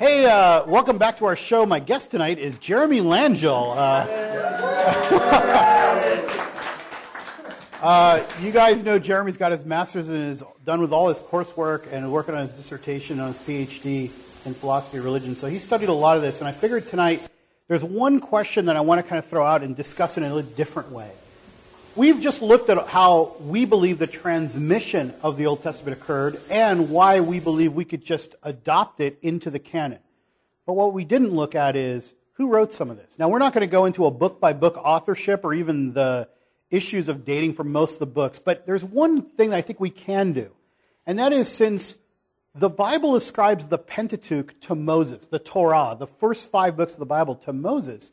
Hey, uh, welcome back to our show. My guest tonight is Jeremy Langell. Uh, uh, you guys know Jeremy's got his master's and is done with all his coursework and working on his dissertation on his PhD in philosophy of religion. So he studied a lot of this, and I figured tonight there's one question that I want to kind of throw out and discuss in a different way. We've just looked at how we believe the transmission of the Old Testament occurred and why we believe we could just adopt it into the canon. But what we didn't look at is who wrote some of this. Now, we're not going to go into a book by book authorship or even the issues of dating for most of the books, but there's one thing I think we can do. And that is since the Bible ascribes the Pentateuch to Moses, the Torah, the first five books of the Bible to Moses,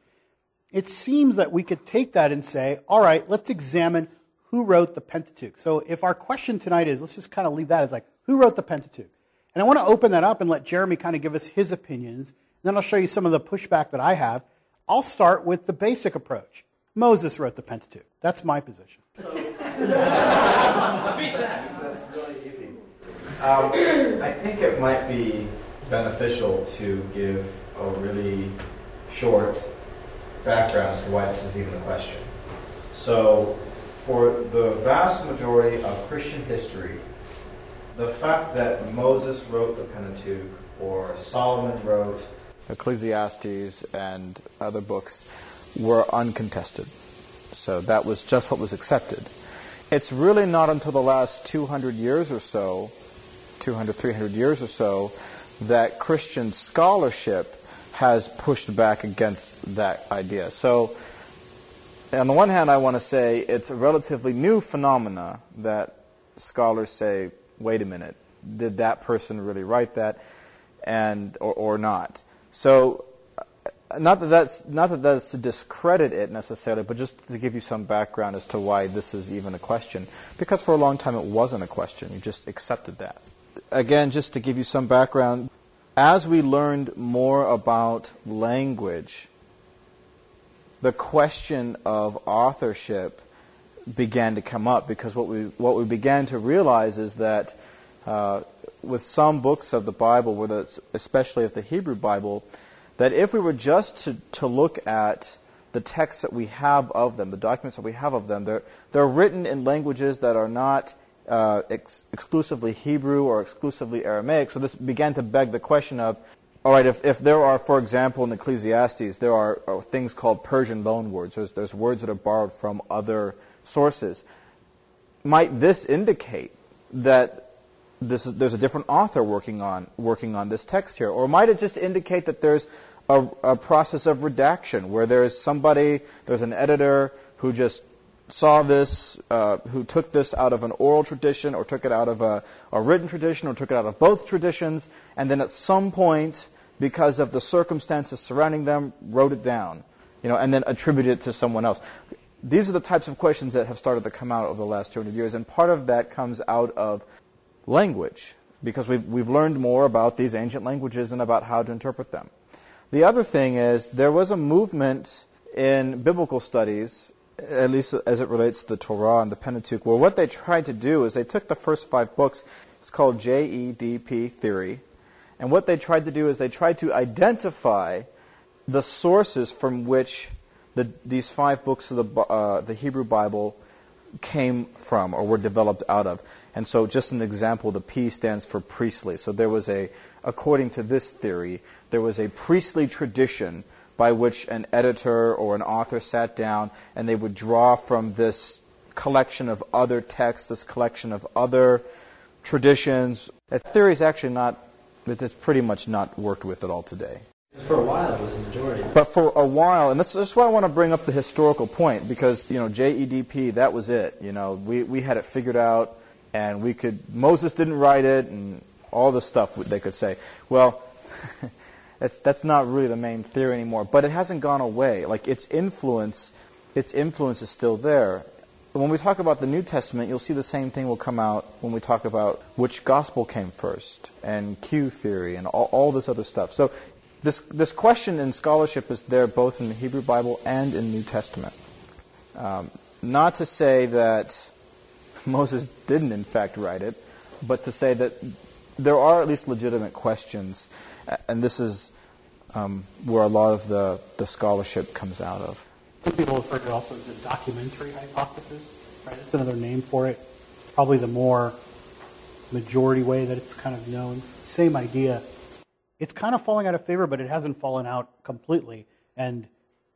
it seems that we could take that and say, all right, let's examine who wrote the Pentateuch. So if our question tonight is, let's just kind of leave that as like, who wrote the Pentateuch? And I want to open that up and let Jeremy kind of give us his opinions. And then I'll show you some of the pushback that I have. I'll start with the basic approach. Moses wrote the Pentateuch. That's my position. That's really easy. Um, I think it might be beneficial to give a really short background as to why this is even a question. So, for the vast majority of Christian history, the fact that Moses wrote the Pentateuch or Solomon wrote Ecclesiastes and other books were uncontested. So that was just what was accepted. It's really not until the last 200 years or so, 200, 300 years or so, that Christian scholarship has pushed back against that idea. So, on the one hand, I want to say it's a relatively new phenomena that scholars say, wait a minute, did that person really write that, and or, or not? So, uh, not that that's not that that's to discredit it necessarily, but just to give you some background as to why this is even a question. Because for a long time it wasn't a question; you just accepted that. Again, just to give you some background, as we learned more about language, the question of authorship began to come up because what we what we began to realize is that uh, with some books of the Bible, whether especially of the Hebrew Bible, that if we were just to, to look at the texts that we have of them, the documents that we have of them, they're, they're written in languages that are not uh, ex- exclusively Hebrew or exclusively Aramaic. So this began to beg the question of, all right, if, if there are, for example, in Ecclesiastes, there are, are things called Persian loanwords. There's, there's words that are borrowed from other sources. Might this indicate that this is, there's a different author working on working on this text here, or might it just indicate that there's a, a process of redaction where there's somebody, there's an editor who just saw this, uh, who took this out of an oral tradition or took it out of a, a, written tradition or took it out of both traditions, and then at some point, because of the circumstances surrounding them, wrote it down, you know, and then attributed it to someone else. These are the types of questions that have started to come out over the last 200 years, and part of that comes out of language, because we've, we've learned more about these ancient languages and about how to interpret them. The other thing is, there was a movement in biblical studies at least as it relates to the Torah and the Pentateuch, where what they tried to do is they took the first five books, it's called JEDP theory, and what they tried to do is they tried to identify the sources from which the, these five books of the, uh, the Hebrew Bible came from or were developed out of. And so, just an example, the P stands for priestly. So, there was a, according to this theory, there was a priestly tradition by which an editor or an author sat down and they would draw from this collection of other texts, this collection of other traditions. That theory is actually not, it's pretty much not worked with at all today. For a while, it was the majority. But for a while, and that's, that's why I want to bring up the historical point, because, you know, JEDP, that was it. You know, we, we had it figured out, and we could, Moses didn't write it, and all the stuff they could say. Well, That's, that's not really the main theory anymore. But it hasn't gone away. Like its influence, its influence is still there. When we talk about the New Testament, you'll see the same thing will come out when we talk about which gospel came first and Q theory and all, all this other stuff. So this, this question in scholarship is there both in the Hebrew Bible and in New Testament. Um, not to say that Moses didn't in fact write it, but to say that there are at least legitimate questions And this is um, where a lot of the, the scholarship comes out of. Some people refer to it also as the documentary hypothesis, right? That's another name for it. Probably the more majority way that it's kind of known. Same idea. It's kind of falling out of favor, but it hasn't fallen out completely. And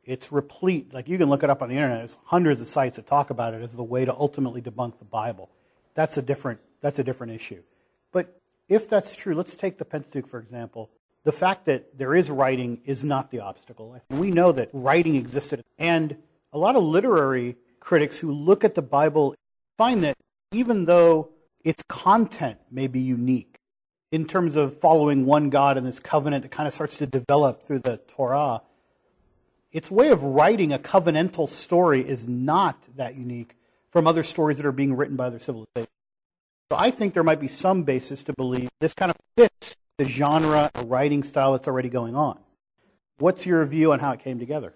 it's replete. Like you can look it up on the internet. There's hundreds of sites that talk about it as the way to ultimately debunk the Bible. That's a different, that's a different issue. But if that's true, let's take the Pentateuch, for example. The fact that there is writing is not the obstacle. We know that writing existed. And a lot of literary critics who look at the Bible find that even though its content may be unique in terms of following one God and this covenant that kind of starts to develop through the Torah, its way of writing a covenantal story is not that unique from other stories that are being written by other civilizations. So I think there might be some basis to believe this kind of fits the genre or writing style that's already going on. What's your view on how it came together?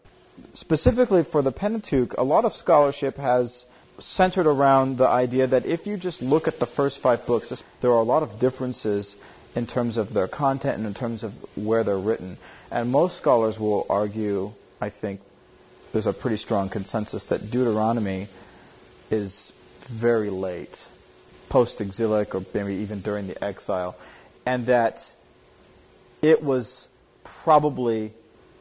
Specifically for the Pentateuch, a lot of scholarship has centered around the idea that if you just look at the first five books, there are a lot of differences in terms of their content and in terms of where they're written. And most scholars will argue, I think, there's a pretty strong consensus that Deuteronomy is very late, post exilic or maybe even during the exile, and that it was probably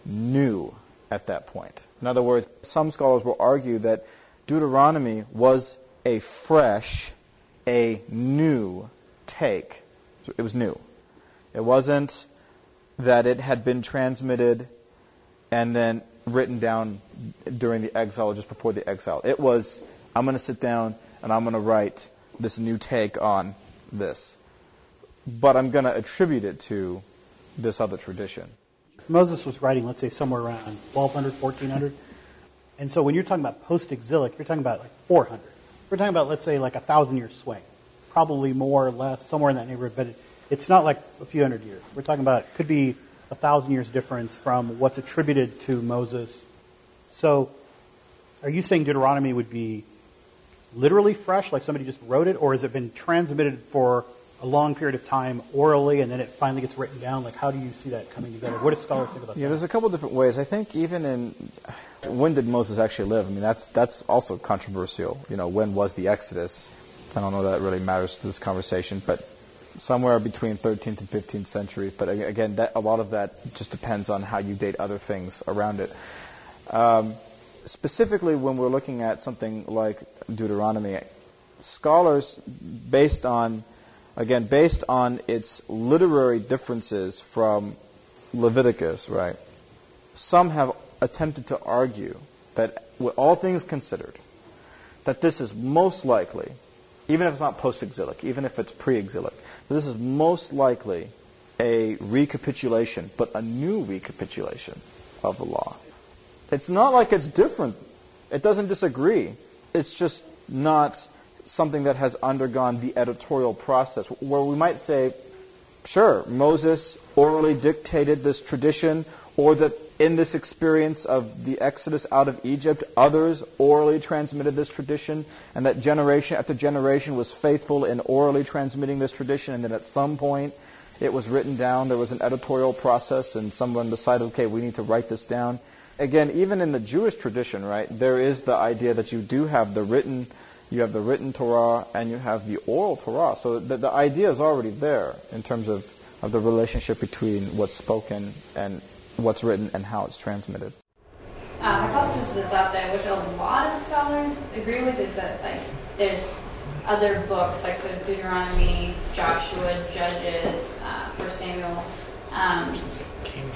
new at that point. In other words, some scholars will argue that Deuteronomy was a fresh, a new take. It was new. It wasn't that it had been transmitted and then written down during the exile or just before the exile. It was, I'm going to sit down and I'm going to write this new take on this. But I'm going to attribute it to this other tradition. Moses was writing, let's say, somewhere around 1200, 1400. And so when you're talking about post-exilic, you're talking about like 400. We're talking about, let's say, like a thousand year swing. Probably more or less, somewhere in that neighborhood. But it, it's not like a few hundred years. We're talking about, could be a thousand years difference from what's attributed to Moses. So are you saying Deuteronomy would be literally fresh, like somebody just wrote it, or has it been transmitted for a long period of time orally and then it finally gets written down? Like, how do you see that coming together? What do scholars think about yeah, that? there's a couple different ways. I think even in when did Moses actually live? I mean, that's that's also controversial. You know, when was the Exodus? I don't know that really matters to this conversation, but somewhere between 13th and 15th century. But again, that, a lot of that just depends on how you date other things around it. Um, specifically, when we're looking at something like Deuteronomy, scholars, based on again, based on its literary differences from Leviticus, right? Some have attempted to argue that, with all things considered, that this is most likely, even if it's not post-exilic, even if it's pre-exilic, this is most likely a recapitulation, but a new recapitulation of the law. It's not like it's different. It doesn't disagree. It's just not something that has undergone the editorial process, where we might say, sure, Moses orally dictated this tradition, or that in this experience of the exodus out of Egypt, others orally transmitted this tradition, and that generation after generation was faithful in orally transmitting this tradition, and then at some point it was written down, there was an editorial process, and someone decided, okay, we need to write this down. Again, even in the Jewish tradition, right, there is the idea that you do have the written you have the written Torah, and you have the oral Torah. So the, the idea is already there in terms of, of the relationship between what's spoken and what's written and how it's transmitted. Uh, hypothesis that's out there, which a lot of scholars agree with, is that like there's other books like so Deuteronomy, Joshua, Judges, uh, First Samuel, um,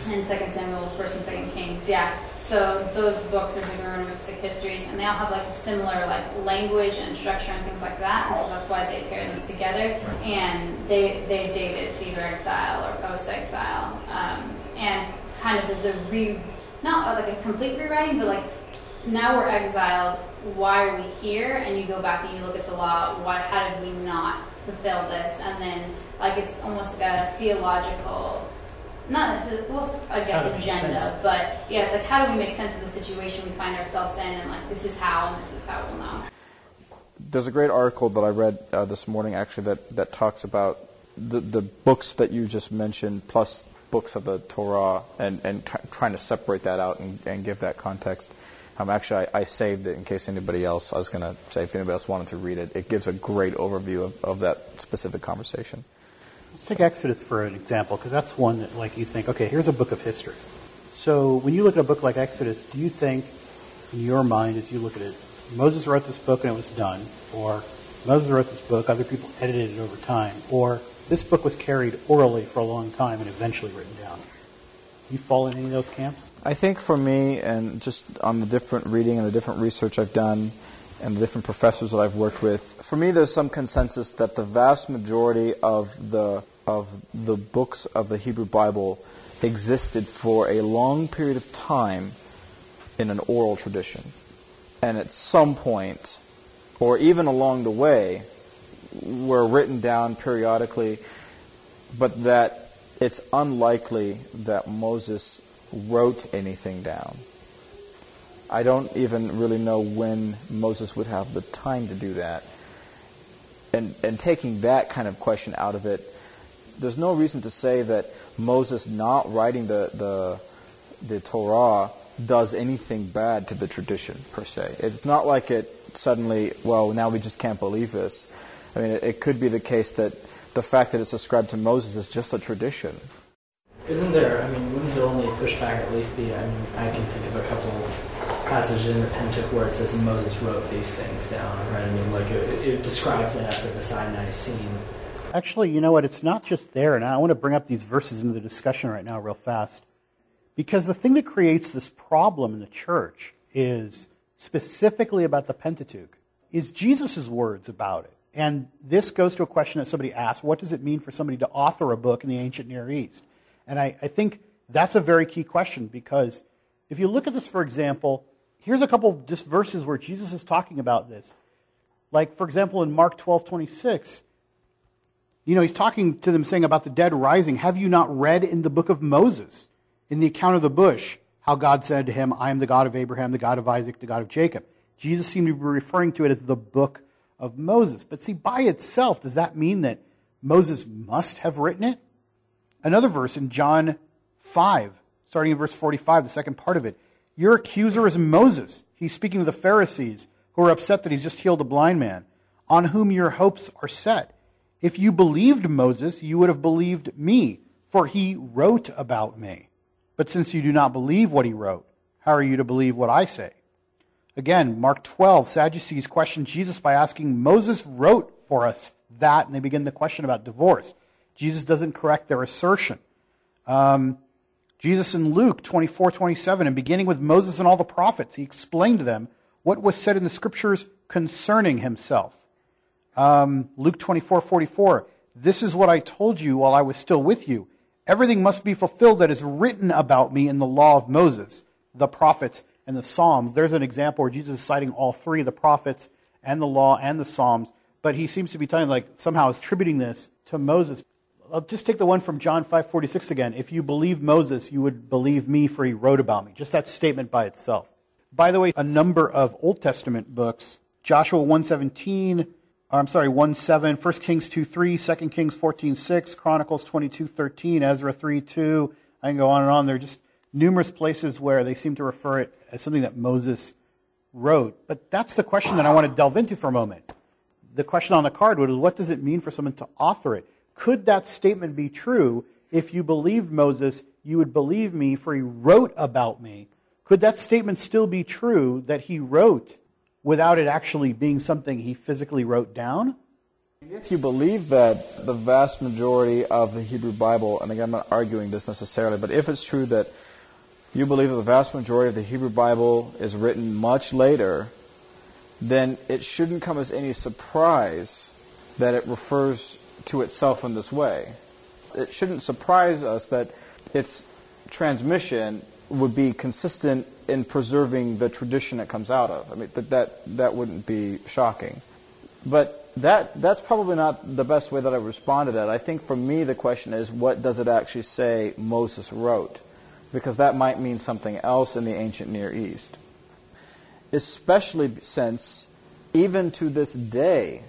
and Second Samuel, First and Second Kings. Yeah, so those books are Deuteronomistic histories, and they all have like a similar like language and structure and things like that. And so that's why they pair them together. And they they date it to either exile or post-exile, um, and kind of as a re, not like a complete rewriting, but like now we're exiled. Why are we here? And you go back and you look at the law. Why? How did we not fulfill this? And then like it's almost like a theological not necessarily, well, I guess agenda, but yeah, it's like how do we make sense of the situation we find ourselves in, and like this is how, and this is how we'll know. There's a great article that I read uh, this morning, actually, that, that talks about the, the books that you just mentioned, plus books of the Torah and, and t- trying to separate that out and, and give that context. Um, actually, I, I, saved it in case anybody else, I was going to say if anybody else wanted to read it. It gives a great overview of, of that specific conversation. Let's take Exodus for an example, because that's one that, like, you think, okay, here's a book of history. So when you look at a book like Exodus, do you think, in your mind, as you look at it, Moses wrote this book and it was done, or Moses wrote this book, other people edited it over time, or this book was carried orally for a long time and eventually written down. You fall in any of those camps? I think for me, and just on the different reading and the different research I've done, and the different professors that I've worked with, for me, there's some consensus that the vast majority of the of the books of the Hebrew Bible existed for a long period of time in an oral tradition, and at some point, or even along the way, were written down periodically, but that it's unlikely that Moses wrote anything down. I don't even really know when Moses would have the time to do that. And, and taking that kind of question out of it, there's no reason to say that Moses not writing the, the, the Torah does anything bad to the tradition, per se. It's not like it suddenly, well, now we just can't believe this. I mean, it, it could be the case that the fact that it's ascribed to Moses is just a tradition. Isn't there, I mean, wouldn't the only pushback at least be, I mean, I can think of a couple passages in the Pentateuch where it says Moses wrote these things down, right? I mean, like it, it describes that after the Sinai scene. Actually, you know what? It's not just there, and I want to bring up these verses into the discussion right now, real fast. Because the thing that creates this problem in the church is specifically about the Pentateuch, is Jesus' words about it. And this goes to a question that somebody asked what does it mean for somebody to author a book in the ancient Near East? And I, I think that's a very key question because if you look at this, for example, here's a couple just verses where Jesus is talking about this. Like, for example, in Mark 12 26, you know, he's talking to them saying about the dead rising. Have you not read in the book of Moses, in the account of the bush, how God said to him, I am the God of Abraham, the God of Isaac, the God of Jacob? Jesus seemed to be referring to it as the book of Moses. But see, by itself, does that mean that Moses must have written it? Another verse in John 5, starting in verse 45, the second part of it. Your accuser is Moses. He's speaking to the Pharisees who are upset that he's just healed a blind man, on whom your hopes are set. If you believed Moses, you would have believed me, for he wrote about me. But since you do not believe what he wrote, how are you to believe what I say? Again, Mark 12, Sadducees question Jesus by asking, Moses wrote for us that, and they begin the question about divorce. Jesus doesn't correct their assertion. Um, Jesus in Luke 24, 27, and beginning with Moses and all the prophets, he explained to them what was said in the scriptures concerning himself. Um, Luke 24, 44, this is what I told you while I was still with you. Everything must be fulfilled that is written about me in the law of Moses, the prophets, and the Psalms. There's an example where Jesus is citing all three the prophets and the law and the Psalms, but he seems to be telling, like, somehow attributing this to Moses. I'll just take the one from John 5:46 again. If you believe Moses, you would believe me for he wrote about me. Just that statement by itself. By the way, a number of Old Testament books, Joshua 1:17, I'm sorry, 1:7, 1 Kings 2:3, 2 Kings 14:6, Chronicles 22:13, Ezra 3:2, I can go on and on. There are just numerous places where they seem to refer it as something that Moses wrote. But that's the question that I want to delve into for a moment. The question on the card was what does it mean for someone to author it? Could that statement be true if you believed Moses, you would believe me, for he wrote about me? Could that statement still be true that he wrote without it actually being something he physically wrote down? If you believe that the vast majority of the Hebrew Bible, and again, I'm not arguing this necessarily, but if it's true that you believe that the vast majority of the Hebrew Bible is written much later, then it shouldn't come as any surprise that it refers to itself in this way. It shouldn't surprise us that its transmission would be consistent in preserving the tradition it comes out of. I mean, that, that, that wouldn't be shocking. But that, that's probably not the best way that I respond to that. I think for me the question is, what does it actually say Moses wrote? because that might mean something else in the ancient Near East. Especially since, even to this day,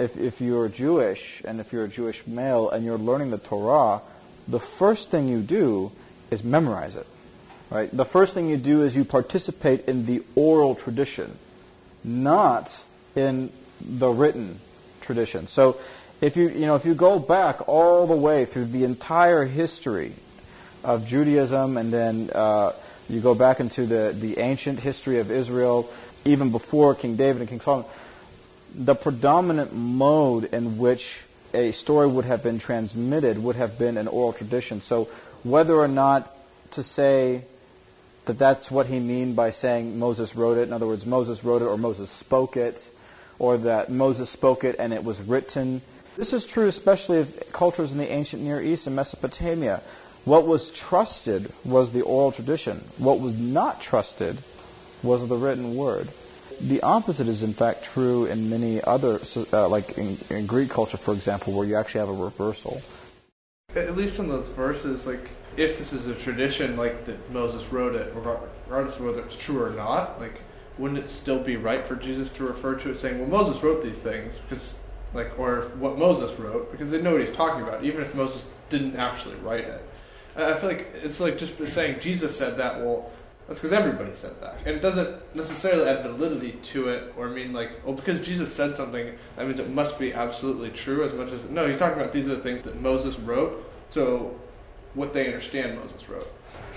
if, if you're Jewish and if you're a Jewish male and you're learning the Torah, the first thing you do is memorize it. Right? The first thing you do is you participate in the oral tradition, not in the written tradition. So if you, you know, if you go back all the way through the entire history of Judaism and then uh, you go back into the, the ancient history of Israel, even before King David and King Solomon, the predominant mode in which a story would have been transmitted would have been an oral tradition. So whether or not to say that that's what he mean by saying Moses wrote it, in other words, Moses wrote it or Moses spoke it, or that Moses spoke it and it was written. This is true especially of cultures in the ancient Near East and Mesopotamia. What was trusted was the oral tradition. What was not trusted was the written word. The opposite is in fact true in many other, uh, like in, in Greek culture, for example, where you actually have a reversal. At least in those verses, like if this is a tradition, like that Moses wrote it, regardless of whether it's true or not, like wouldn't it still be right for Jesus to refer to it saying, "Well, Moses wrote these things," because like, or what Moses wrote, because they know what he's talking about, even if Moses didn't actually write it. I feel like it's like just saying Jesus said that. Well, that's because everybody said that, and it doesn't necessarily add validity to it, or mean like, well, because Jesus said something, that means it must be absolutely true. As much as no, he's talking about these are the things that Moses wrote, so what they understand Moses wrote.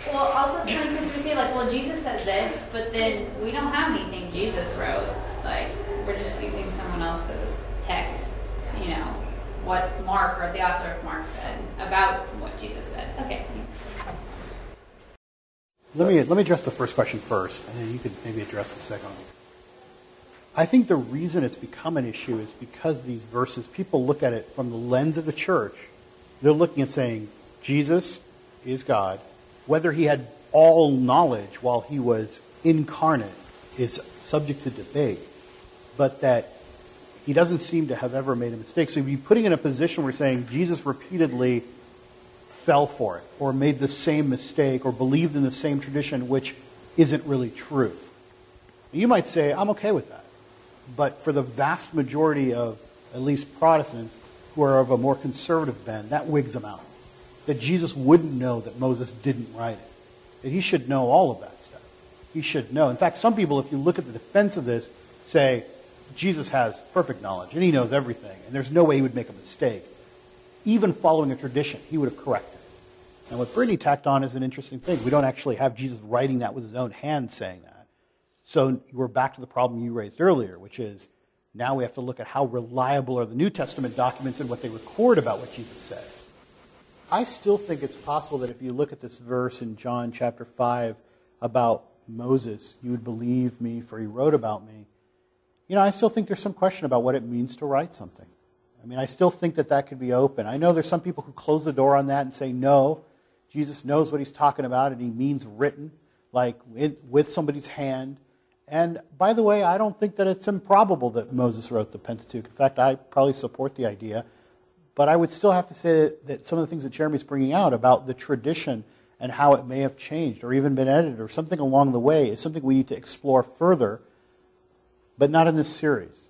Well, also it's funny because we say like, well, Jesus said this, but then we don't have anything Jesus wrote. Like, we're just using someone else's text. You know, what Mark or the author of Mark said about what Jesus said. Let me, let me address the first question first, and then you could maybe address the second one. I think the reason it's become an issue is because these verses, people look at it from the lens of the church. They're looking at saying, Jesus is God. Whether he had all knowledge while he was incarnate is subject to debate, but that he doesn't seem to have ever made a mistake. So you'd be putting in a position where you're saying Jesus repeatedly fell for it or made the same mistake or believed in the same tradition, which isn't really true. You might say, I'm okay with that. But for the vast majority of at least Protestants who are of a more conservative bent, that wigs them out. That Jesus wouldn't know that Moses didn't write it. That he should know all of that stuff. He should know. In fact, some people, if you look at the defense of this, say Jesus has perfect knowledge and he knows everything, and there's no way he would make a mistake. Even following a tradition, he would have corrected. And what Brittany tacked on is an interesting thing. We don't actually have Jesus writing that with his own hand saying that. So we're back to the problem you raised earlier, which is now we have to look at how reliable are the New Testament documents and what they record about what Jesus said. I still think it's possible that if you look at this verse in John chapter 5 about Moses, you would believe me, for he wrote about me. You know, I still think there's some question about what it means to write something. I mean, I still think that that could be open. I know there's some people who close the door on that and say, no, Jesus knows what he's talking about and he means written, like with somebody's hand. And by the way, I don't think that it's improbable that Moses wrote the Pentateuch. In fact, I probably support the idea. But I would still have to say that some of the things that Jeremy's bringing out about the tradition and how it may have changed or even been edited or something along the way is something we need to explore further, but not in this series.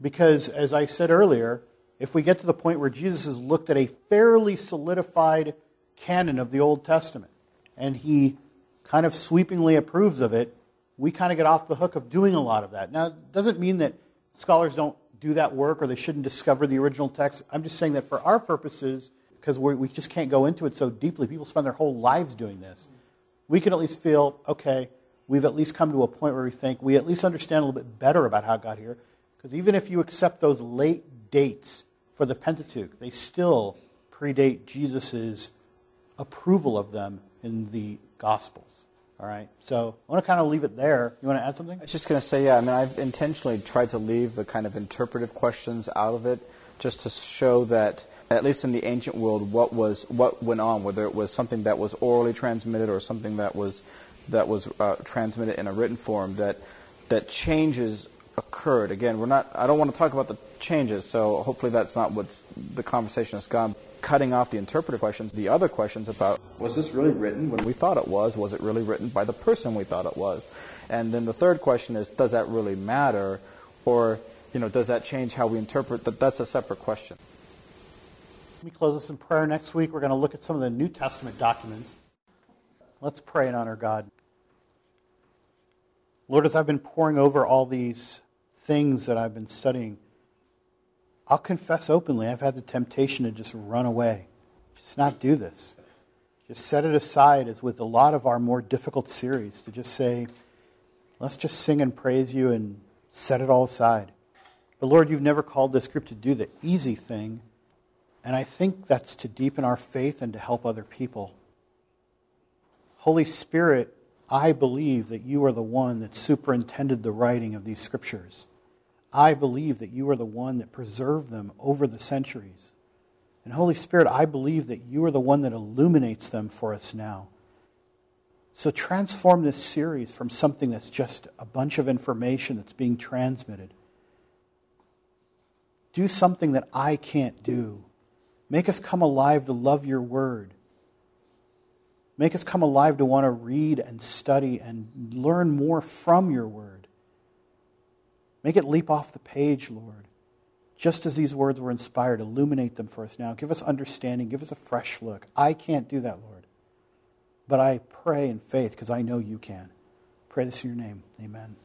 Because, as I said earlier, if we get to the point where Jesus has looked at a fairly solidified canon of the Old Testament and he kind of sweepingly approves of it, we kind of get off the hook of doing a lot of that. Now, it doesn't mean that scholars don't do that work or they shouldn't discover the original text. I'm just saying that for our purposes, because we just can't go into it so deeply, people spend their whole lives doing this. We can at least feel, okay, we've at least come to a point where we think we at least understand a little bit better about how it got here. Because even if you accept those late dates for the Pentateuch, they still predate Jesus' approval of them in the Gospels. All right, so I want to kind of leave it there. You want to add something? I was just going to say, yeah, I mean, I've intentionally tried to leave the kind of interpretive questions out of it just to show that, at least in the ancient world, what, was, what went on, whether it was something that was orally transmitted or something that was, that was uh, transmitted in a written form, that, that changes occurred. Again, we're not, I don't want to talk about the changes, so hopefully that's not what the conversation has gone. Cutting off the interpretive questions, the other questions about was this really written when we thought it was? Was it really written by the person we thought it was? And then the third question is, does that really matter? Or, you know, does that change how we interpret that? That's a separate question. Let me close this in prayer. Next week, we're going to look at some of the New Testament documents. Let's pray and honor God. Lord, as I've been pouring over all these things that I've been studying, I'll confess openly, I've had the temptation to just run away, just not do this. Just set it aside, as with a lot of our more difficult series, to just say, let's just sing and praise you and set it all aside. But Lord, you've never called this group to do the easy thing, and I think that's to deepen our faith and to help other people. Holy Spirit, I believe that you are the one that superintended the writing of these scriptures. I believe that you are the one that preserved them over the centuries. And Holy Spirit, I believe that you are the one that illuminates them for us now. So transform this series from something that's just a bunch of information that's being transmitted. Do something that I can't do. Make us come alive to love your word. Make us come alive to want to read and study and learn more from your word. Make it leap off the page, Lord. Just as these words were inspired, illuminate them for us now. Give us understanding. Give us a fresh look. I can't do that, Lord. But I pray in faith because I know you can. Pray this in your name. Amen.